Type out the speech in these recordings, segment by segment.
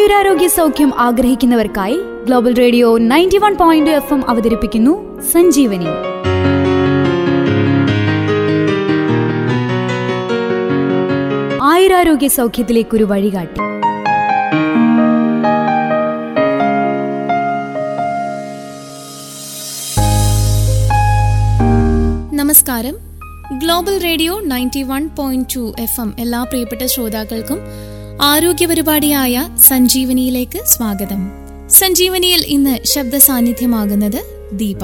ആയുരാരോഗ്യ സൗഖ്യം ആഗ്രഹിക്കുന്നവർക്കായി Global Radio ninety one point F M അവതരിപ്പിക്കുന്നു സഞ്ജീവനി. ആയുരാരോഗ്യ സൗഖ്യത്തിലേക്കൊരു വഴികാട്ടി. നമസ്കാരം. Global Radio ninety one point two F M എല്ലാ പ്രിയപ്പെട്ട ശ്രോതാക്കൾക്കും ആരോഗ്യ പരിപാടിയായ സഞ്ജീവനിയിലേക്ക് സ്വാഗതം. സഞ്ജീവനിയിൽ ഇന്ന് ശബ്ദ സാന്നിധ്യമാകുന്നത് ദീപ.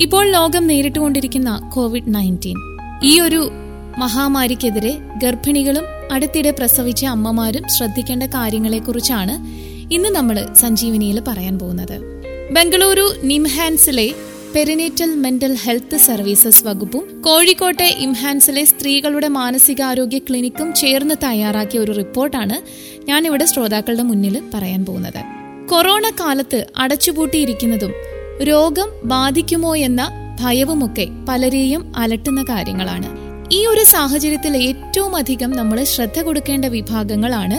ഇപ്പോൾ ലോകം നേരിട്ടുകൊണ്ടിരിക്കുന്ന കോവിഡ് നയന്റീൻ. ഈ ഒരു മഹാമാരിക്കെതിരെ ഗർഭിണികളും അടുത്തിടെ പ്രസവിച്ച അമ്മമാരും ശ്രദ്ധിക്കേണ്ട കാര്യങ്ങളെക്കുറിച്ചാണ് ഇന്ന് നമ്മൾ സഞ്ജീവനിയിൽ പറയാൻ പോകുന്നത്. ബംഗളൂരു നിംഹാൻസിലെ പെരിനേറ്റൽ മെന്റൽ ഹെൽത്ത് സർവീസസ് വകുപ്പും കോഴിക്കോട്ടെ ഇംഹാൻസിലെ സ്ത്രീകളുടെ മാനസികാരോഗ്യ ക്ലിനിക്കും ചേർന്ന് തയ്യാറാക്കിയ ഒരു റിപ്പോർട്ടാണ് ഞാനിവിടെ ശ്രോതാക്കളുടെ മുന്നിൽ പറയാൻ പോകുന്നത്. കൊറോണ കാലത്ത് അടച്ചുപൂട്ടിയിരിക്കുന്നതും രോഗം ബാധിക്കുമോ എന്ന ഭയവുമൊക്കെ പലരെയും അലട്ടുന്ന കാര്യങ്ങളാണ്. ഈ ഒരു സാഹചര്യത്തിൽ ഏറ്റവും അധികം നമ്മൾ ശ്രദ്ധ കൊടുക്കേണ്ട വിഭാഗങ്ങളാണ്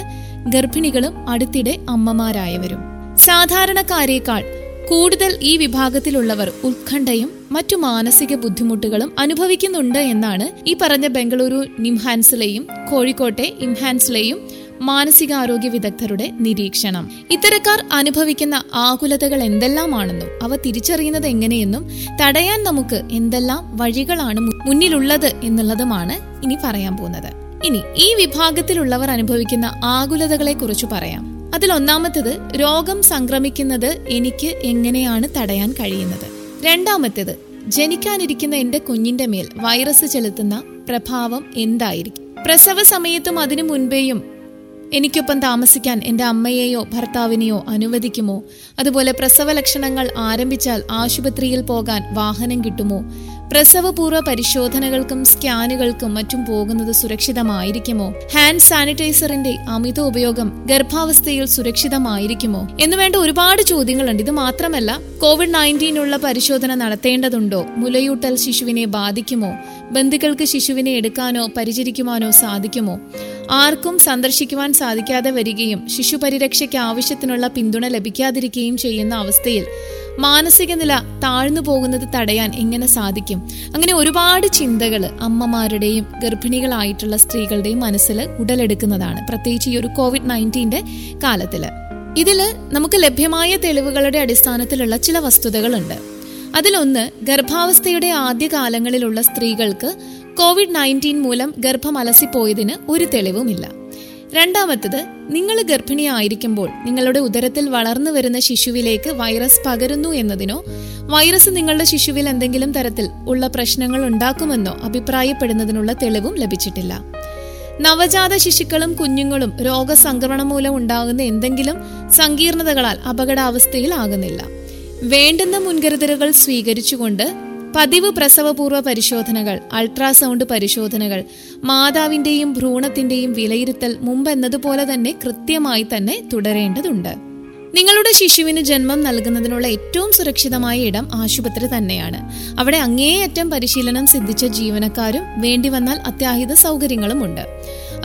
ഗർഭിണികളും അടുത്തിടെ അമ്മമാരായവരും. സാധാരണക്കാരേക്കാൾ കൂടുതൽ ഈ വിഭാഗത്തിലുള്ളവർ ഉത്കണ്ഠയും മറ്റു മാനസിക ബുദ്ധിമുട്ടുകളും അനുഭവിക്കുന്നുണ്ട് എന്നാണ് ഈ പറഞ്ഞ ബംഗളൂരു നിംഹാൻസിലെയും കോഴിക്കോട്ടെ ഇംഹാൻസിലെയും മാനസികാരോഗ്യ വിദഗ്ധരുടെ നിരീക്ഷണം. ഇത്തരക്കാർ അനുഭവിക്കുന്ന ആകുലതകൾ എന്തെല്ലാമാണെന്നും അവ തിരിച്ചറിയുന്നത് എങ്ങനെയെന്നും തടയാൻ നമുക്ക് എന്തെല്ലാം വഴികളാണ് മുന്നിലുള്ളത് എന്നുള്ളതുമാണ് ഇനി പറയാൻ പോകുന്നത്. ഇനി ഈ വിഭാഗത്തിലുള്ളവർ അനുഭവിക്കുന്ന ആകുലതകളെ കുറിച്ച് പറയാം. അതിൽ ഒന്നാമത്തേത് രോഗം സംക്രമിക്കുന്നത് എനിക്ക് എങ്ങനെയാണ് തടയാൻ കഴിയുന്നത്? രണ്ടാമത്തേത് ജനിക്കാനിരിക്കുന്ന എന്റെ കുഞ്ഞിന്റെ മേൽ വൈറസ് ചെലുത്തുന്ന പ്രഭാവം എന്തായിരിക്കും? പ്രസവ സമയത്തും അതിനു മുൻപേയും എനിക്കൊപ്പം താമസിക്കാൻ എന്റെ അമ്മയെയോ ഭർത്താവിനെയോ അനുവദിക്കുമോ? അതുപോലെ പ്രസവ ലക്ഷണങ്ങൾ ആരംഭിച്ചാൽ ആശുപത്രിയിൽ പോകാൻ വാഹനം കിട്ടുമോ? പ്രസവപൂർവ പരിശോധനകൾക്കും സ്കാനുകൾക്കും മറ്റും പോകുന്നത് സുരക്ഷിതമായിരിക്കുമോ? ഹാൻഡ് സാനിറ്റൈസറിന്റെ അമിത ഉപയോഗം ഗർഭാവസ്ഥയിൽ സുരക്ഷിതമായിരിക്കുമോ? എന്ന് വേണ്ട ഒരുപാട് ചോദ്യങ്ങളുണ്ട്. ഇത് മാത്രമല്ല കോവിഡ് നയന്റീനുള്ള പരിശോധന നടത്തേണ്ടതുണ്ടോ? മുലയൂട്ടൽ ശിശുവിനെ ബാധിക്കുമോ? ബന്ധുക്കൾക്ക് ശിശുവിനെ എടുക്കാനോ പരിചരിക്കുവാനോ സാധിക്കുമോ? ആർക്കും സന്ദർശിക്കുവാൻ സാധിക്കാതെ വരികയും ശിശുപരിരക്ഷയ്ക്ക് ആവശ്യത്തിനുള്ള പിന്തുണ ലഭിക്കാതിരിക്കുകയും ചെയ്യുന്ന അവസ്ഥയിൽ മാനസിക നില താഴ്ന്നു പോകുന്നത് തടയാൻ എങ്ങനെ സാധിക്കും? അങ്ങനെ ഒരുപാട് ചിന്തകൾ അമ്മമാരുടെയും ഗർഭിണികളായിട്ടുള്ള സ്ത്രീകളുടെയും മനസ്സിൽ ഉടലെടുക്കുന്നതാണ് പ്രത്യേകിച്ച് ഈ ഒരു കോവിഡ് നയന്റീന്റെ കാലത്തിൽ ഇതിൽ നമുക്ക് ലഭ്യമായ തെളിവുകളുടെ അടിസ്ഥാനത്തിലുള്ള ചില വസ്തുതകളുണ്ട്. അതിലൊന്ന് ഗർഭാവസ്ഥയുടെ ആദ്യകാലങ്ങളിലുള്ള സ്ത്രീകൾക്ക് കോവിഡ് നയന്റീൻ മൂലം ഗർഭം അലസിപ്പോയതിന് ഒരു തെളിവുമില്ല. രണ്ടാമത്തത് നിങ്ങൾ ഗർഭിണിയായിരിക്കുമ്പോൾ നിങ്ങളുടെ ഉദരത്തിൽ വളർന്നു വരുന്ന ശിശുവിലേക്ക് വൈറസ് പകരുന്നു എന്നതിനോ വൈറസ് നിങ്ങളുടെ ശിശുവിൽ എന്തെങ്കിലും തരത്തിൽ ഉള്ള പ്രശ്നങ്ങൾ ഉണ്ടാക്കുമെന്നോ അഭിപ്രായപ്പെടുന്നതിനുള്ള തെളിവും ലഭിച്ചിട്ടില്ല. നവജാത ശിശുക്കളും കുഞ്ഞുങ്ങളും രോഗസംക്രമണം മൂലം ഉണ്ടാകുന്ന എന്തെങ്കിലും സങ്കീർണതകളാൽ അപകടാവസ്ഥയിൽ ആകുന്നില്ല വേണ്ടുന്ന മുൻകരുതലുകൾ സ്വീകരിച്ചുകൊണ്ട് പതിവ് പ്രസവപൂർവ പരിശോധനകൾ അൾട്രാസൗണ്ട് പരിശോധനകൾ മാതാവിന്റെയും ഭ്രൂണത്തിന്റെയും വിലയിരുത്തൽ മുമ്പെന്നതുപോലെ തന്നെ കൃത്യമായി തന്നെ തുടരേണ്ടതുണ്ട്. നിങ്ങളുടെ ശിശുവിന് ജന്മം നൽകുന്നതിനുള്ള ഏറ്റവും സുരക്ഷിതമായ ഇടം ആശുപത്രി തന്നെയാണ്. അവിടെ അങ്ങേയറ്റം പരിശീലനം സിദ്ധിച്ച ജീവനക്കാരും വേണ്ടി വന്നാൽ അത്യാഹിത സൗകര്യങ്ങളും ഉണ്ട്.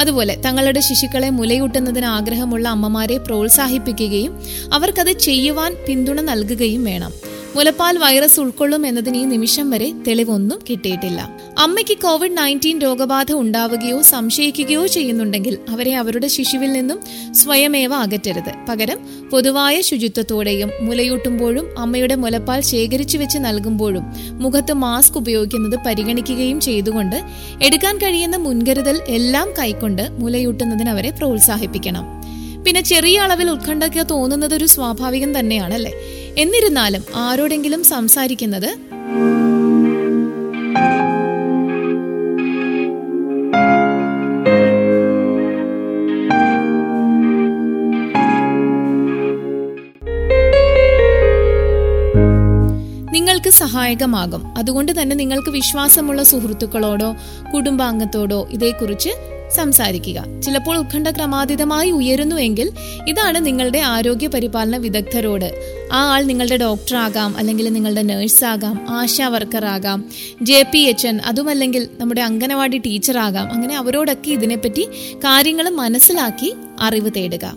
അതുപോലെ തങ്ങളുടെ ശിശുക്കളെ മുലയൂട്ടുന്നതിന് ആഗ്രഹമുള്ള അമ്മമാരെ പ്രോത്സാഹിപ്പിക്കുകയും അവർക്കത് ചെയ്യുവാൻ പിന്തുണ നൽകുകയും വേണം. മുലപ്പാൽ വൈറസ് ഉൾക്കൊള്ളും എന്നതിന് ഈ നിമിഷം വരെ തെളിവൊന്നും കിട്ടിയിട്ടില്ല. അമ്മയ്ക്ക് കോവിഡ് നയന്റീൻ രോഗബാധ ഉണ്ടാവുകയോ സംശയിക്കുകയോ ചെയ്യുന്നുണ്ടെങ്കിൽ അവരെ അവരുടെ ശിശുവിൽ നിന്നും സ്വയമേവ അകറ്റരുത്. പകരം പൊതുവായ ശുചിത്വത്തോടെയും മുലയൂട്ടുമ്പോഴും അമ്മയുടെ മുലപ്പാൽ ശേഖരിച്ചു വെച്ച് നൽകുമ്പോഴും മുഖത്ത് മാസ്ക് ഉപയോഗിക്കുന്നത് പരിഗണിക്കുകയും ചെയ്തുകൊണ്ട് എടുക്കാൻ കഴിയുന്ന മുൻകരുതൽ എല്ലാം കൈക്കൊണ്ട് മുലയൂട്ടുന്നതിന് അവരെ പ്രോത്സാഹിപ്പിക്കണം. പിന്നെ ചെറിയ അളവിൽ ഉത്കണ്ഠയ്ക്ക് തോന്നുന്നത് ഒരു സ്വാഭാവികം തന്നെയാണല്ലേ? എന്നിരുന്നാലും ആരോടെങ്കിലും സംസാരിക്കുന്നത് നിങ്ങൾക്ക് സഹായകമാകും. അതുകൊണ്ട് തന്നെ നിങ്ങൾക്ക് വിശ്വാസമുള്ള സുഹൃത്തുക്കളോടോ കുടുംബാംഗത്തോടോ ഇതേക്കുറിച്ച് സംസാരിക്കുക. ചിലപ്പോൾ ഉത്കണ്ഠ ക്രമാതീതമായി ഉയരുന്നുവെങ്കിൽ ഇതാണ് നിങ്ങളുടെ ആരോഗ്യ പരിപാലന വിദഗ്ധരോട്. ആ ആൾ നിങ്ങളുടെ ഡോക്ടർ ആകാം അല്ലെങ്കിൽ നിങ്ങളുടെ നേഴ്സ് ആകാം ആശാ വർക്കർ ആകാം ജെ പി എച്ച് എൻ അതുമല്ലെങ്കിൽ നമ്മുടെ അംഗനവാടി ടീച്ചർ ആകാം അങ്ങനെ അവരോടൊക്കെ ഇതിനെപ്പറ്റി കാര്യങ്ങൾ മനസ്സിലാക്കി അറിവ് തേടുക.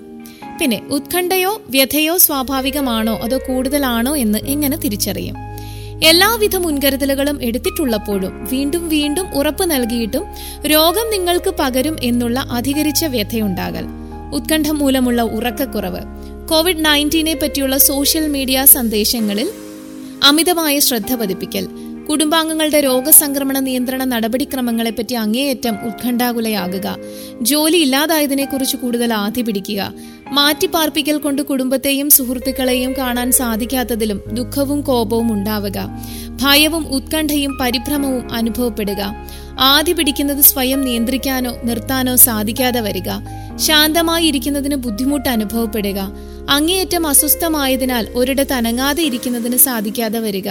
പിന്നെ ഉത്കണ്ഠയോ വ്യഥയോ സ്വാഭാവികമാണോ അതോ കൂടുതലാണോ എന്ന് എങ്ങനെ തിരിച്ചറിയും? എല്ലാവിധ മുൻകരുതലുകളും എടുത്തിട്ടുള്ളപ്പോഴും വീണ്ടും വീണ്ടും ഉറപ്പ് നൽകിയിട്ടും രോഗം നിങ്ങൾക്ക് പകരും എന്നുള്ള അധികരിച്ച വ്യഥയുണ്ടാകൽ. ഉത്കണ്ഠ മൂലമുള്ള ഉറക്കക്കുറവ്. കോവിഡ് നയന്റീനെ പറ്റിയുള്ള സോഷ്യൽ മീഡിയ സന്ദേശങ്ങളിൽ അമിതമായ ശ്രദ്ധ പതിപ്പിക്കൽ. കുടുംബാംഗങ്ങളുടെ രോഗസംക്രമണ നിയന്ത്രണ നടപടിക്രമങ്ങളെപ്പറ്റി അങ്ങേയറ്റം ഉത്കണ്ഠാകുലയാകുക. ജോലി ഇല്ലാതായതിനെക്കുറിച്ച് കൂടുതൽ ആധി പിടിക്കുക മാറ്റിപ്പാർപ്പിക്കൽ കൊണ്ട് കുടുംബത്തെയും സുഹൃത്തുക്കളെയും കാണാൻ സാധിക്കാത്തതിലും ദുഃഖവും കോപവും ഉണ്ടാവുക. ഭയവും ഉത്കണ്ഠയും പരിഭ്രമവും അനുഭവപ്പെടുക. ആദ്യ പിടിക്കുന്നത് സ്വയം നിയന്ത്രിക്കാനോ നിർത്താനോ സാധിക്കാതെ വരിക. ശാന്തമായി ഇരിക്കുന്നതിന് ബുദ്ധിമുട്ട് അനുഭവപ്പെടുക. അങ്ങേയറ്റം അസ്വസ്ഥമായതിനാൽ ഒരിടത്ത് അനങ്ങാതെ ഇരിക്കുന്നതിന് സാധിക്കാതെ വരിക.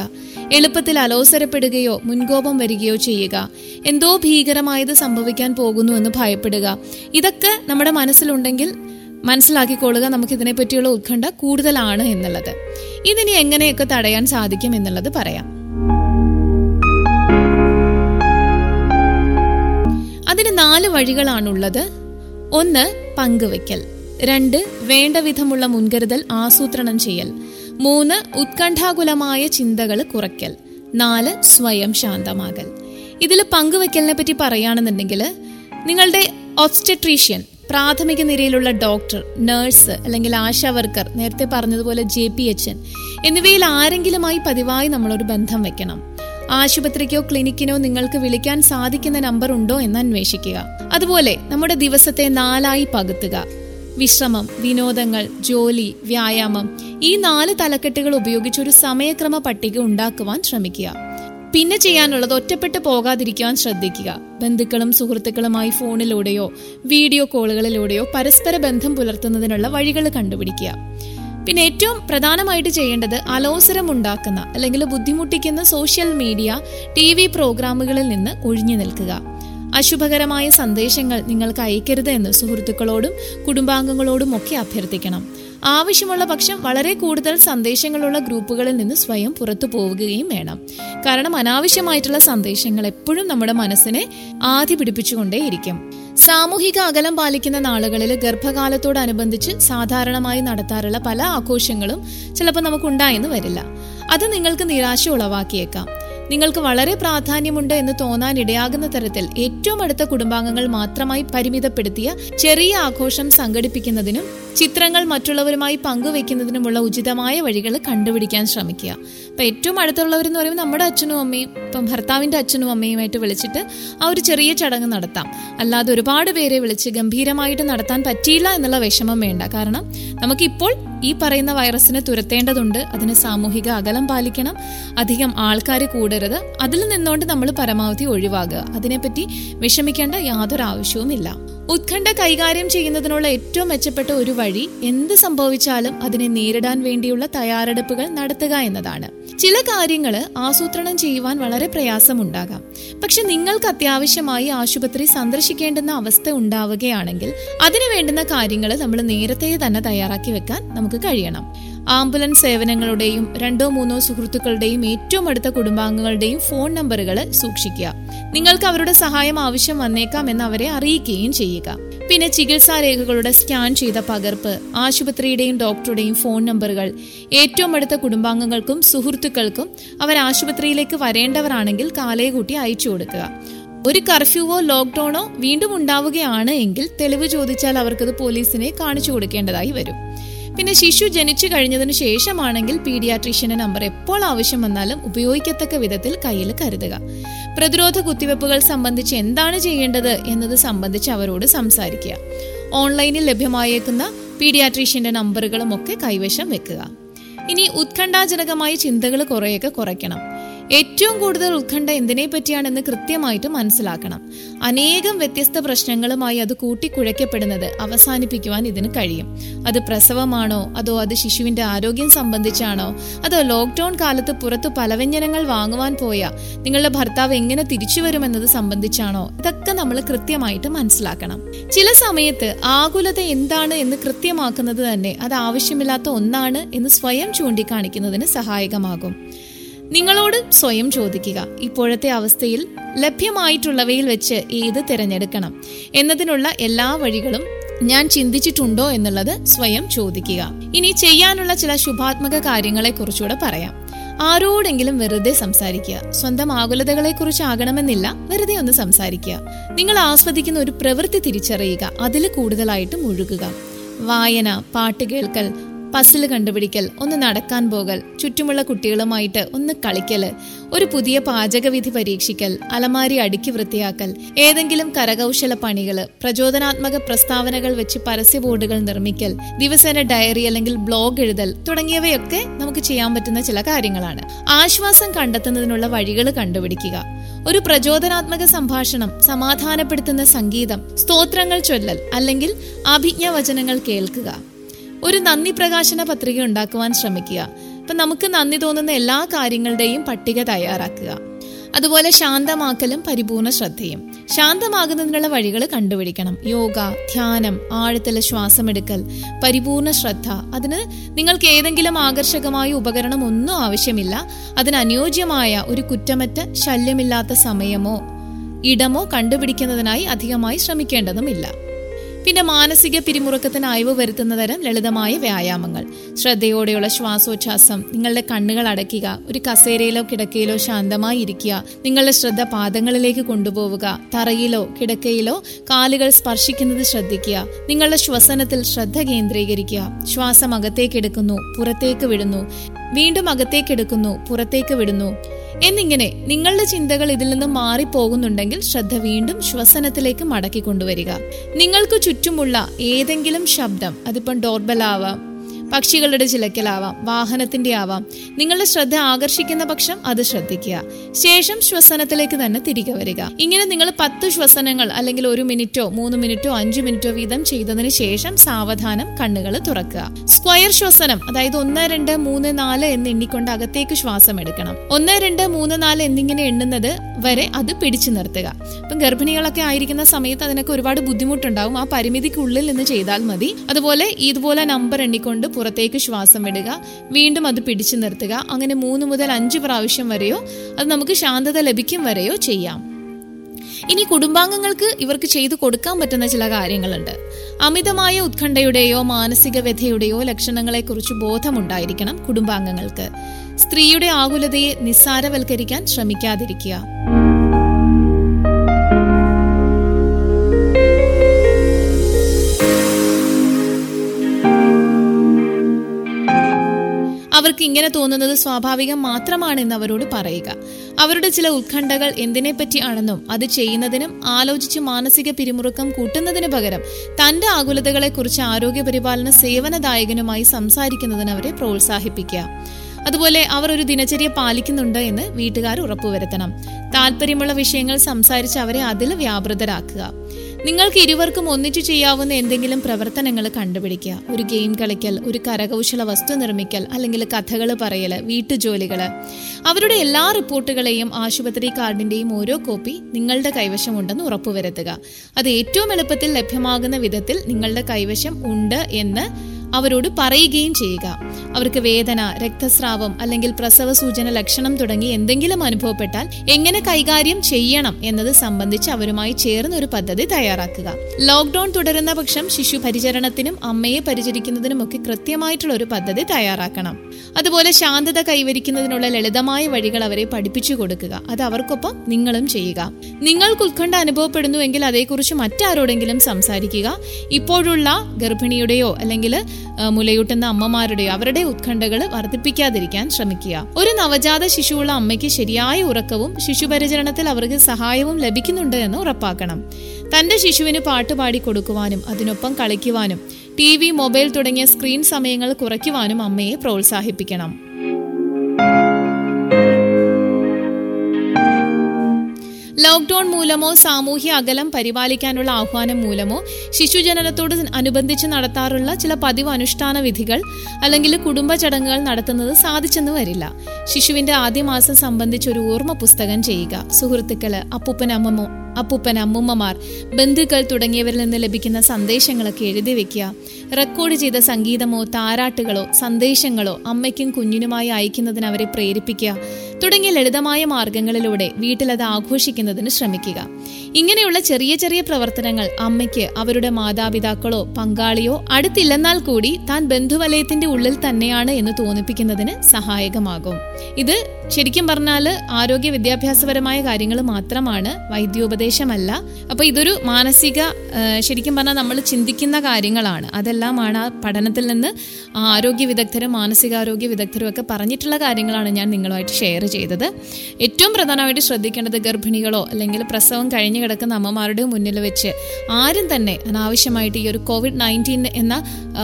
എളുപ്പത്തിൽ അലോസരപ്പെടുകയോ മുൻകോപം വരികയോ ചെയ്യുക. എന്തോ ഭീകരമായത് സംഭവിക്കാൻ പോകുന്നു എന്ന് ഭയപ്പെടുക. ഇതൊക്കെ നമ്മുടെ മനസ്സിലുണ്ടെങ്കിൽ മനസ്സിലാക്കിക്കൊള്ളുക നമുക്ക് ഇതിനെ പറ്റിയുള്ള ഉത്കണ്ഠ കൂടുതലാണ് എന്നുള്ളത്. ഇതിനി എങ്ങനെയൊക്കെ തടയാൻ സാധിക്കും എന്നുള്ളത് പറയാം. അതിന് നാല് വഴികളാണുള്ളത്. ഒന്ന് പങ്കുവെക്കൽ രണ്ട് വേണ്ട വിധമുള്ള മുൻകരുതൽ ആസൂത്രണം ചെയ്യൽ. മൂന്ന് ഉത്കണ്ഠാകുലമായ ചിന്തകൾ കുറയ്ക്കൽ. നാല് സ്വയം ശാന്തമാകൽ. ഇതിൽ പങ്കുവെക്കലിനെ പറ്റി പറയുകയാണെന്നുണ്ടെങ്കിൽ നിങ്ങളുടെ ഒബ്സ്റ്റട്രീഷ്യൻ പ്രാഥമിക നിരയിലുള്ള ഡോക്ടർ നഴ്സ് അല്ലെങ്കിൽ ആശാവർക്കർ നേരത്തെ പറഞ്ഞതുപോലെ ജെ പി എച്ച് എൻ എന്നിവയിൽ ആരെങ്കിലുമായി പതിവായി നമ്മളൊരു ബന്ധം വെക്കണം. ആശുപത്രിക്കോ ക്ലിനിക്കിനോ നിങ്ങൾക്ക് വിളിക്കാൻ സാധിക്കുന്ന നമ്പർ ഉണ്ടോ എന്ന് അന്വേഷിക്കുക. അതുപോലെ നമ്മുടെ ദിവസത്തെ നാലായി പകുത്തുക. വിശ്രമം വിനോദങ്ങൾ ജോലി വ്യായാമം ഈ നാല് തലക്കെട്ടുകൾ ഉപയോഗിച്ച് ഒരു സമയക്രമ പട്ടിക ഉണ്ടാക്കുവാൻ ശ്രമിക്കുക. പിന്നെ ചെയ്യാനുള്ളത് ഒറ്റപ്പെട്ട് പോകാതിരിക്കുവാൻ ശ്രദ്ധിക്കുക. ബന്ധുക്കളും സുഹൃത്തുക്കളുമായി ഫോണിലൂടെയോ വീഡിയോ കോളുകളിലൂടെയോ പരസ്പര ബന്ധം പുലർത്തുന്നതിനുള്ള വഴികൾ കണ്ടുപിടിക്കുക. പിന്നെ ഏറ്റവും പ്രധാനമായിട്ട് ചെയ്യേണ്ടത് അലോസരം ഉണ്ടാക്കുന്ന അല്ലെങ്കിൽ ബുദ്ധിമുട്ടിക്കുന്ന സോഷ്യൽ മീഡിയ ടി വി പ്രോഗ്രാമുകളിൽ നിന്ന് ഒഴിഞ്ഞു നിൽക്കുക. അശുഭകരമായ സന്ദേശങ്ങൾ നിങ്ങൾക്ക് അയക്കരുത് എന്ന് സുഹൃത്തുക്കളോടും കുടുംബാംഗങ്ങളോടും ഒക്കെ അഭ്യർത്ഥിക്കണം. ആവശ്യമുള്ള പക്ഷം വളരെ കൂടുതൽ സന്ദേശങ്ങളുള്ള ഗ്രൂപ്പുകളിൽ നിന്ന് സ്വയം പുറത്തു പോവുകയും വേണം. കാരണം അനാവശ്യമായിട്ടുള്ള സന്ദേശങ്ങൾ എപ്പോഴും നമ്മുടെ മനസ്സിനെ ആദ്യ പിടിപ്പിച്ചുകൊണ്ടേയിരിക്കും. സാമൂഹിക അകലം പാലിക്കുന്ന നാളുകളിൽ ഗർഭകാലത്തോടനുബന്ധിച്ച് സാധാരണമായി നടത്താറുള്ള പല ആഘോഷങ്ങളും ചിലപ്പോൾ നമുക്കുണ്ടായെന്ന് വരില്ല. അത് നിങ്ങൾക്ക് നിരാശ ഉളവാക്കിയേക്കാം. നിങ്ങൾക്ക് വളരെ പ്രാധാന്യമുണ്ട് എന്ന് തോന്നാൻ ഇടയാകുന്ന തരത്തിൽ ഏറ്റവും അടുത്ത കുടുംബാംഗങ്ങൾ മാത്രമായി പരിമിതപ്പെടുത്തിയ ചെറിയ ആഘോഷം സംഘടിപ്പിക്കുന്നതിനും ചിത്രങ്ങൾ മറ്റുള്ളവരുമായി പങ്കുവെക്കുന്നതിനുമുള്ള ഉചിതമായ വഴികൾ കണ്ടുപിടിക്കാൻ ശ്രമിക്കുക. അപ്പൊ ഏറ്റവും അടുത്തുള്ളവരെന്ന് പറയുമ്പോൾ നമ്മുടെ അച്ഛനും അമ്മയും ഇപ്പം ഭർത്താവിന്റെ അച്ഛനും അമ്മയുമായിട്ട് വിളിച്ചിട്ട് ആ ഒരു ചെറിയ ചടങ്ങ് നടത്താം. അല്ലാതെ ഒരുപാട് പേരെ വിളിച്ച് ഗംഭീരമായിട്ട് നടത്താൻ പറ്റിയില്ല എന്നുള്ള വിഷമം വേണ്ട. കാരണം നമുക്കിപ്പോൾ ഈ പറയുന്ന വൈറസിനെ തുരത്തേണ്ടതുണ്ട്. അതിന് സാമൂഹിക അകലം പാലിക്കണം. അധികം ആൾക്കാർ കൂടരുത്. അതിൽ നിന്നുകൊണ്ട് നമ്മൾ പരമാവധി ഒഴിവാകുക. അതിനെപ്പറ്റി വിഷമിക്കേണ്ട യാതൊരു ആവശ്യവുമില്ല. ഉത്കണ്ഠ കൈകാര്യം ചെയ്യുന്നതിനുള്ള ഏറ്റവും മെച്ചപ്പെട്ട ഒരു വഴി എന്ത് സംഭവിച്ചാലും അതിനെ നേരിടാൻ വേണ്ടിയുള്ള തയ്യാറെടുപ്പുകൾ നടത്തുക എന്നതാണ്. ചില കാര്യങ്ങൾ ആസൂത്രണം ചെയ്യുവാൻ വളരെ പ്രയാസമുണ്ടാകാം. പക്ഷെ നിങ്ങൾക്ക് അത്യാവശ്യമായി ആശുപത്രി സന്ദർശിക്കേണ്ടുന്ന അവസ്ഥ ഉണ്ടാവുകയാണെങ്കിൽ അതിനു വേണ്ടുന്ന കാര്യങ്ങൾ നമ്മൾ നേരത്തെ തന്നെ തയ്യാറാക്കി വെക്കാൻ നമുക്ക് കഴിയണം. ആംബുലൻസ് സേവനങ്ങളുടെയും രണ്ടോ മൂന്നോ സുഹൃത്തുക്കളുടെയും ഏറ്റവും അടുത്ത കുടുംബാംഗങ്ങളുടെയും ഫോൺ നമ്പറുകൾ സൂക്ഷിക്കുക. നിങ്ങൾക്ക് അവരുടെ സഹായം ആവശ്യം വന്നേക്കാം എന്ന് അവരെ അറിയിക്കുകയും ചെയ്യുക. പിന്നെ ചികിത്സാ രേഖകളുടെ സ്കാൻ ചെയ്ത പകർപ്പ് ആശുപത്രിയുടെയും ഡോക്ടറുടെയും ഫോൺ നമ്പറുകൾ. ഏറ്റവും അടുത്ത കുടുംബാംഗങ്ങൾക്കും സുഹൃത്തുക്കൾക്കും അവർ ആശുപത്രിയിലേക്ക് വരേണ്ടവരാണെങ്കിൽ കാലയെക്കൂട്ടി അയച്ചു കൊടുക്കുക. ഒരു കർഫ്യൂവോ ലോക്ക്ഡൌണോ വീണ്ടും ഉണ്ടാവുകയാണ് എങ്കിൽ തെളിവ് ചോദിച്ചാൽ അവർക്കത് പോലീസിനെ കാണിച്ചു കൊടുക്കേണ്ടതായി വരും. പിന്നെ ശിശു ജനിച്ചു കഴിഞ്ഞതിനു ശേഷമാണെങ്കിൽ പീഡിയാട്രീഷ്യന്റെ നമ്പർ എപ്പോൾ ആവശ്യം വന്നാലും ഉപയോഗിക്കത്തക്ക വിധത്തിൽ കയ്യിൽ കരുതുക. പ്രതിരോധ കുത്തിവെപ്പുകൾ സംബന്ധിച്ച് എന്താണ് ചെയ്യേണ്ടത് എന്നത് സംബന്ധിച്ച് അവരോട് സംസാരിക്കുക. ഓൺലൈനിൽ ലഭ്യമായേക്കുന്ന പീഡിയാട്രീഷ്യന്റെ നമ്പറുകളും ഒക്കെ കൈവശം വെക്കുക. ഇനി ഉത്കണ്ഠാജനകമായ ചിന്തകൾ കുറേയൊക്കെ കുറയ്ക്കണം. ഏറ്റവും കൂടുതൽ ഉത്കണ്ഠ എന്തിനെ പറ്റിയാണെന്ന് കൃത്യമായിട്ട് മനസ്സിലാക്കണം. അനേകം വ്യത്യസ്ത പ്രശ്നങ്ങളുമായി അത് കൂട്ടിക്കുഴയ്ക്കപ്പെടുന്നത് അവസാനിപ്പിക്കുവാൻ ഇതിന് കഴിയും. അത് പ്രസവമാണോ? അതോ അത് ശിശുവിന്റെ ആരോഗ്യം സംബന്ധിച്ചാണോ? അതോ ലോക്ക്ഡൌൺ കാലത്ത് പുറത്ത് പലവ്യഞ്ജനങ്ങൾ വാങ്ങുവാൻ പോയ നിങ്ങളുടെ ഭർത്താവ് എങ്ങനെ തിരിച്ചു വരുമെന്നത് സംബന്ധിച്ചാണോ? ഇതൊക്കെ നമ്മൾ കൃത്യമായിട്ട് മനസ്സിലാക്കണം. ചില സമയത്ത് ആകുലത എന്താണ് എന്ന് കൃത്യമാക്കുന്നത് തന്നെ അത് ആവശ്യമില്ലാത്ത ഒന്നാണ് എന്ന് സ്വയം ചൂണ്ടിക്കാണിക്കുന്നതിന് സഹായകമാകും. നിങ്ങളോട് സ്വയം ചോദിക്കുക. ഇപ്പോഴത്തെ അവസ്ഥയിൽ ലഭ്യമായിട്ടുള്ളവയിൽ വെച്ച് ഏത് തിരഞ്ഞെടുക്കണം? എന്നതിനുള്ള എല്ലാ വഴികളും ഞാൻ ചിന്തിച്ചിട്ടുണ്ടോ എന്നുള്ളത് സ്വയം ചോദിക്കുക. ഇനി ചെയ്യാനുള്ള ചില ശുഭാത്മക കാര്യങ്ങളെ കുറിച്ചുകൂടെ പറയാം. ആരോടെങ്കിലും വെറുതെ സംസാരിക്കുക. സ്വന്തം ആകുലതകളെ കുറിച്ച് ആകണമെന്നില്ല. വെറുതെ ഒന്ന് സംസാരിക്കുക. നിങ്ങൾ ആസ്വദിക്കുന്ന ഒരു പ്രവൃത്തി തിരിച്ചറിയുക. അതിൽ കൂടുതലായിട്ട് മുഴുകുക. വായന പാട്ട് കേൾക്കൽ പസിൽ കണ്ടുപിടിക്കൽ ഒന്ന് നടക്കാൻ പോകൽ ചുറ്റുമുള്ള കുട്ടികളുമായിട്ട് ഒന്ന് കളിക്കൽ ഒരു പുതിയ പാചകവിധി പരീക്ഷിക്കൽ അലമാരി അടുക്കി വൃത്തിയാക്കൽ ഏതെങ്കിലും കരകൗശല പണികൾ പ്രചോദനാത്മക പ്രസ്താവനകൾ വെച്ച് പരസ്യ ബോർഡുകൾ നിർമ്മിക്കൽ ദിവസേന ഡയറി അല്ലെങ്കിൽ ബ്ലോഗ് എഴുതൽ തുടങ്ങിയവയൊക്കെ നമുക്ക് ചെയ്യാൻ പറ്റുന്ന ചില കാര്യങ്ങളാണ്. ആശ്വാസം കണ്ടെത്തുന്നതിനുള്ള വഴികൾ കണ്ടുപിടിക്കുക. ഒരു പ്രചോദനാത്മക സംഭാഷണം സമാധാനപ്പെടുത്തുന്ന സംഗീതം സ്തോത്രങ്ങൾ ചൊല്ലൽ അല്ലെങ്കിൽ അഭിജ്ഞാവചനങ്ങൾ കേൾക്കുക. ഒരു നന്ദി പ്രകാശന പത്രിക ഉണ്ടാക്കുവാൻ ശ്രമിക്കുക. അപ്പൊ നമുക്ക് നന്ദി തോന്നുന്ന എല്ലാ കാര്യങ്ങളുടെയും പട്ടിക തയ്യാറാക്കുക. അതുപോലെ ശാന്തമാക്കലും പരിപൂർണ ശ്രദ്ധയും. ശാന്തമാകുന്നതിനുള്ള വഴികൾ കണ്ടുപിടിക്കണം. യോഗ ധ്യാനം ആഴത്തിലെ ശ്വാസമെടുക്കൽ പരിപൂർണ ശ്രദ്ധ. അതിന് നിങ്ങൾക്ക് ഏതെങ്കിലും ആകർഷകമായ ഉപകരണം ഒന്നും ആവശ്യമില്ല. അതിന് അനുയോജ്യമായ ഒരു കുറ്റമറ്റ ശല്യമില്ലാത്ത സമയമോ ഇടമോ കണ്ടുപിടിക്കുന്നതിനായി അധികമായി ശ്രമിക്കേണ്ടതുമില്ല. പിന്നെ മാനസിക പിരിമുറുക്കത്തിന് അയവ് വരുത്തുന്ന തരം ലളിതമായ വ്യായാമങ്ങൾ. ശ്രദ്ധയോടെയുള്ള ശ്വാസോച്ഛാസം നിങ്ങളുടെ കണ്ണുകൾ അടയ്ക്കുക ഒരു കസേരയിലോ കിടക്കയിലോ ശാന്തമായി ഇരിക്കുക നിങ്ങളുടെ ശ്രദ്ധ പാദങ്ങളിലേക്ക് കൊണ്ടുപോവുക തറയിലോ കിടക്കയിലോ കാലുകൾ സ്പർശിക്കുന്നത് ശ്രദ്ധിക്കുക നിങ്ങളുടെ ശ്വസനത്തിൽ ശ്രദ്ധ കേന്ദ്രീകരിക്കുക ശ്വാസം അകത്തേക്കെടുക്കുന്നു പുറത്തേക്ക് വിടുന്നു വീണ്ടും അകത്തേക്കെടുക്കുന്നു പുറത്തേക്ക് വിടുന്നു. എന്നിങ്ങനെ നിങ്ങളുടെ ചിന്തകൾ ഇതിൽ നിന്ന് മാറിപ്പോകുന്നുണ്ടെങ്കിൽ ശ്രദ്ധ വീണ്ടും ശ്വസനത്തിലേക്ക് മടക്കി കൊണ്ടുവരിക നിങ്ങൾക്ക് ചുറ്റുമുള്ള ഏതെങ്കിലും ശബ്ദം അതിപ്പം ഡോർബലാവാം പക്ഷികളുടെ ചിലക്കലാവാം വാഹനത്തിന്റെ ആവാം. നിങ്ങളുടെ ശ്രദ്ധ ആകർഷിക്കുന്ന പക്ഷം അത് ശ്രദ്ധിക്കുക. ശേഷം ശ്വസനത്തിലേക്ക് തന്നെ തിരികെ വരിക. ഇങ്ങനെ നിങ്ങൾ പത്ത് ശ്വസനങ്ങൾ അല്ലെങ്കിൽ ഒരു മിനിറ്റോ മൂന്ന് മിനിറ്റോ അഞ്ചു മിനിറ്റോ വീതം ചെയ്തതിന് ശേഷം സാവധാനം കണ്ണുകൾ തുറക്കുക. സ്ക്വയർ ശ്വസനം അതായത് ഒന്ന് രണ്ട് മൂന്ന് നാല് എന്ന് എണ്ണിക്കൊണ്ട് അകത്തേക്ക് ശ്വാസം എടുക്കണം. ഒന്ന് രണ്ട് മൂന്ന് നാല് എന്നിങ്ങനെ എണ്ണുന്നത് വരെ അത് പിടിച്ചു നിർത്തുക. ഇപ്പം ഗർഭിണികളൊക്കെ ആയിരിക്കുന്ന സമയത്ത് അതിനൊക്കെ ഒരുപാട് ബുദ്ധിമുട്ടുണ്ടാവും. ആ പരിമിതിക്കുള്ളിൽ നിന്ന് ചെയ്താൽ മതി. അതുപോലെ ഇതുപോലെ നമ്പർ എണ്ണിക്കൊണ്ട് പുറത്തേക്ക് ശ്വാസം വിടുക വീണ്ടും അത് പിടിച്ചു നിർത്തുക. അങ്ങനെ മൂന്ന് മുതൽ അഞ്ച് പ്രാവശ്യം വരെയോ അത് നമുക്ക് ശാന്തത ലഭിക്കും വരെയോ ചെയ്യാം. ഇനി കുടുംബാംഗങ്ങൾക്ക് ഇവർക്ക് ചെയ്തു കൊടുക്കാൻ പറ്റുന്ന ചില കാര്യങ്ങളുണ്ട്. അമിതമായ ഉത്കണ്ഠയുടെയോ മാനസിക വ്യഥയുടെയോ ലക്ഷണങ്ങളെക്കുറിച്ച് ബോധമുണ്ടായിരിക്കണം കുടുംബാംഗങ്ങൾക്ക്. സ്ത്രീയുടെ ആകുലതയെ നിസ്സാരവൽക്കരിക്കാൻ ശ്രമിക്കാതിരിക്കുക. അവർക്ക് ഇങ്ങനെ തോന്നുന്നത് സ്വാഭാവികം മാത്രമാണെന്ന് അവരോട് പറയുക. അവരുടെ ചില ഉത്കണ്ഠകൾ എന്തിനെപ്പറ്റി ആണെന്നും അത് ചെയ്യുന്നതിനും ആലോചിച്ച് മാനസിക പിരിമുറുക്കം കൂട്ടുന്നതിന് പകരം തന്റെ ആകുലതകളെക്കുറിച്ച് ആരോഗ്യപരിപാലന സേവനദായകനുമായി സംസാരിക്കുന്നതിന് അവരെ പ്രോത്സാഹിപ്പിക്കുക. അതുപോലെ അവർ ഒരു ദിനചര്യ പാലിക്കുന്നുണ്ട് എന്ന് വീട്ടുകാർ ഉറപ്പുവരുത്തണം. താല്പര്യമുള്ള വിഷയങ്ങൾ സംസാരിച്ച് അവരെ അതിൽ വ്യാപൃതരാക്കുക. നിങ്ങൾക്ക് ഇരുവർക്കും ഒന്നിച്ചു ചെയ്യാവുന്ന എന്തെങ്കിലും പ്രവർത്തനങ്ങൾ കണ്ടുപിടിക്കുക. ഒരു ഗെയിം കളിക്കൽ ഒരു കരകൗശല വസ്തു നിർമ്മിക്കൽ അല്ലെങ്കിൽ കഥകൾ പറയൽ വീട്ടുജോലികൾ. അവരുടെ എല്ലാ റിപ്പോർട്ടുകളെയും ആശുപത്രി കാർഡിന്റെയും ഓരോ കോപ്പി നിങ്ങളുടെ കൈവശം കൈവശമുണ്ടെന്ന് ഉറപ്പുവരുത്തുക. അത് ഏറ്റവും എളുപ്പത്തിൽ ലഭ്യമാകുന്ന വിധത്തിൽ നിങ്ങളുടെ കൈവശം ഉണ്ട് എന്ന് അവരോട് പറയുകയും ചെയ്യുക. അവർക്ക് വേദന രക്തസ്രാവം അല്ലെങ്കിൽ പ്രസവ സൂചന ലക്ഷണം തുടങ്ങി എന്തെങ്കിലും അനുഭവപ്പെട്ടാൽ എങ്ങനെ കൈകാര്യം ചെയ്യണം എന്നത് സംബന്ധിച്ച് അവരുമായി ചേർന്ന് ഒരു പദ്ധതി തയ്യാറാക്കുക. ലോക്ക്ഡൌൺ തുടരുന്ന പക്ഷം ശിശു പരിചരണത്തിനും അമ്മയെ പരിചരിക്കുന്നതിനും ഒക്കെ കൃത്യമായിട്ടുള്ള ഒരു പദ്ധതി തയ്യാറാക്കണം. അതുപോലെ ശാന്തത കൈവരിക്കുന്നതിനുള്ള ലളിതമായ വഴികൾ അവരെ പഠിപ്പിച്ചു കൊടുക്കുക. അത് അവർക്കൊപ്പം നിങ്ങളും ചെയ്യുക. നിങ്ങൾക്ക് ഉത്കണ്ഠ അനുഭവപ്പെടുന്നുവെങ്കിൽ അതേക്കുറിച്ച് മറ്റാരോടെങ്കിലും സംസാരിക്കുക. ഇപ്പോഴുള്ള ഗർഭിണിയുടെയോ അല്ലെങ്കിൽ മുലയൂട്ടുന്ന അമ്മമാരുടെയോ അവരുടെ ഉത്കണ്ഠകൾ വർദ്ധിപ്പിക്കാതിരിക്കാൻ ശ്രമിക്കുക. ഒരു നവജാത ശിശുവുള്ള അമ്മയ്ക്ക് ശരിയായ ഉറക്കവും ശിശുപരിചരണത്തിൽ അവർക്ക് സഹായവും ലഭിക്കുന്നുണ്ട് എന്ന് ഉറപ്പാക്കണം. തന്റെ ശിശുവിന് പാട്ടുപാടി കൊടുക്കുവാനും അതിനൊപ്പം കളിക്കുവാനും ടി വി മൊബൈൽ തുടങ്ങിയ സ്ക്രീൻ സമയങ്ങൾ കുറയ്ക്കുവാനും അമ്മയെ പ്രോത്സാഹിപ്പിക്കണം. ലോക്ക്ഡൌൺ മൂലമോ സാമൂഹ്യ അകലം പരിപാലിക്കാനുള്ള ആഹ്വാനം മൂലമോ ശിശുജനനത്തോട് അനുബന്ധിച്ച് നടത്താറുള്ള ചില പതിവ് അനുഷ്ഠാന വിധികൾ അല്ലെങ്കിൽ കുടുംബ ചടങ്ങുകൾ നടത്തുന്നത് സാധിച്ചെന്ന് വരില്ല. ശിശുവിന്റെ ആദ്യ മാസം സംബന്ധിച്ച് ഒരു ഓർമ്മ പുസ്തകം ചെയ്യുക. സുഹൃത്തുക്കൾ അപ്പൂപ്പൻ അമ്മമ്മോ അപ്പൂപ്പൻ അമ്മൂമ്മമാർ ബന്ധുക്കൾ തുടങ്ങിയവരിൽ നിന്ന് ലഭിക്കുന്ന സന്ദേശങ്ങളൊക്കെ എഴുതി വെക്കുക. റെക്കോർഡ് ചെയ്ത സംഗീതമോ താരാട്ടുകളോ സന്ദേശങ്ങളോ അമ്മയ്ക്കും കുഞ്ഞിനുമായി അയക്കുന്നതിന് അവരെ പ്രേരിപ്പിക്കുക. തുടങ്ങിയ ലളിതമായ മാർഗങ്ങളിലൂടെ വീട്ടിലത് ആഘോഷിക്കുന്നതിന് ശ്രമിക്കുക. ഇങ്ങനെയുള്ള ചെറിയ ചെറിയ പ്രവർത്തനങ്ങൾ അമ്മയ്ക്ക് അവരുടെ മാതാപിതാക്കളോ പങ്കാളിയോ അടുത്തില്ലെന്നാൽ കൂടി താൻ ബന്ധുവലയത്തിന്റെ ഉള്ളിൽ തന്നെയാണ് എന്ന് തോന്നിപ്പിക്കുന്നതിന് സഹായകമാകും. ഇത് ശരിക്കും പറഞ്ഞാൽ ആരോഗ്യ വിദ്യാഭ്യാസപരമായ കാര്യങ്ങൾ മാത്രമാണ് വൈദ്യോപദേശമല്ല. അപ്പൊ ഇതൊരു മാനസിക ശരിക്കും പറഞ്ഞാൽ നമ്മൾ ചിന്തിക്കുന്ന കാര്യങ്ങളാണ്. അതെല്ലാമാണ് ആ പഠനത്തിൽ നിന്ന് ആരോഗ്യ വിദഗ്ധരും മാനസികാരോഗ്യ വിദഗ്ധരും ഒക്കെ പറഞ്ഞിട്ടുള്ള കാര്യങ്ങളാണ് ഞാൻ നിങ്ങളുമായിട്ട് ഷെയർ ചെയ്തത്. ഏറ്റവും പ്രധാനമായിട്ട് ശ്രദ്ധിക്കേണ്ടത് ഗർഭിണികളോ അല്ലെങ്കിൽ പ്രസവം കഴിഞ്ഞു കിടക്കുന്ന അമ്മമാരുടെ മുന്നിൽ വെച്ച് ആരും തന്നെ അനാവശ്യമായിട്ട് ഈ ഒരു കോവിഡ് നയന്റീൻ എന്ന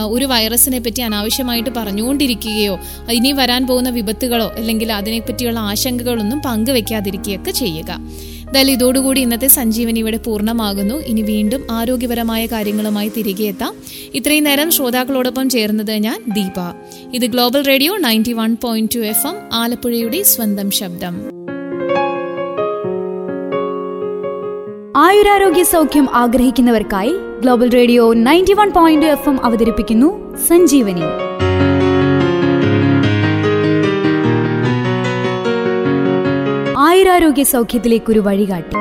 ഒരു വൈറസിനെ പറ്റി അനാവശ്യമായിട്ട് പറഞ്ഞുകൊണ്ടിരിക്കുകയോ ഇനി വരാൻ പോകുന്ന വിപത്തുകളോ അല്ലെങ്കിൽ അതിനെപ്പറ്റിയുള്ള ആശങ്കകളൊന്നും പങ്കുവെക്കാതിരിക്കുകയൊക്കെ ചെയ്യുക. എന്തായാലും ഇതോടുകൂടി ഇന്നത്തെ സഞ്ജീവനി ഇവിടെ പൂർണമാകുന്നു. ഇനി വീണ്ടും ആരോഗ്യപരമായ കാര്യങ്ങളുമായി തിരികെ എത്താം. ഇത്രയും നേരം ശ്രോതാക്കളോടൊപ്പം ചേർന്നത് ഞാൻ ദീപ. ഇത് Global Radio ninety one point two F M ആലപ്പുഴയുടെ സ്വന്തം ശബ്ദം. ആയുരാരോഗ്യ സൗഖ്യം ആഗ്രഹിക്കുന്നവർക്കായി Global Radio ninety one point F M അവതരിപ്പിക്കുന്നു സഞ്ജീവനി. ആയുരാരോഗ്യ സൗഖ്യത്തിലേക്കൊരു വഴികാട്ടി.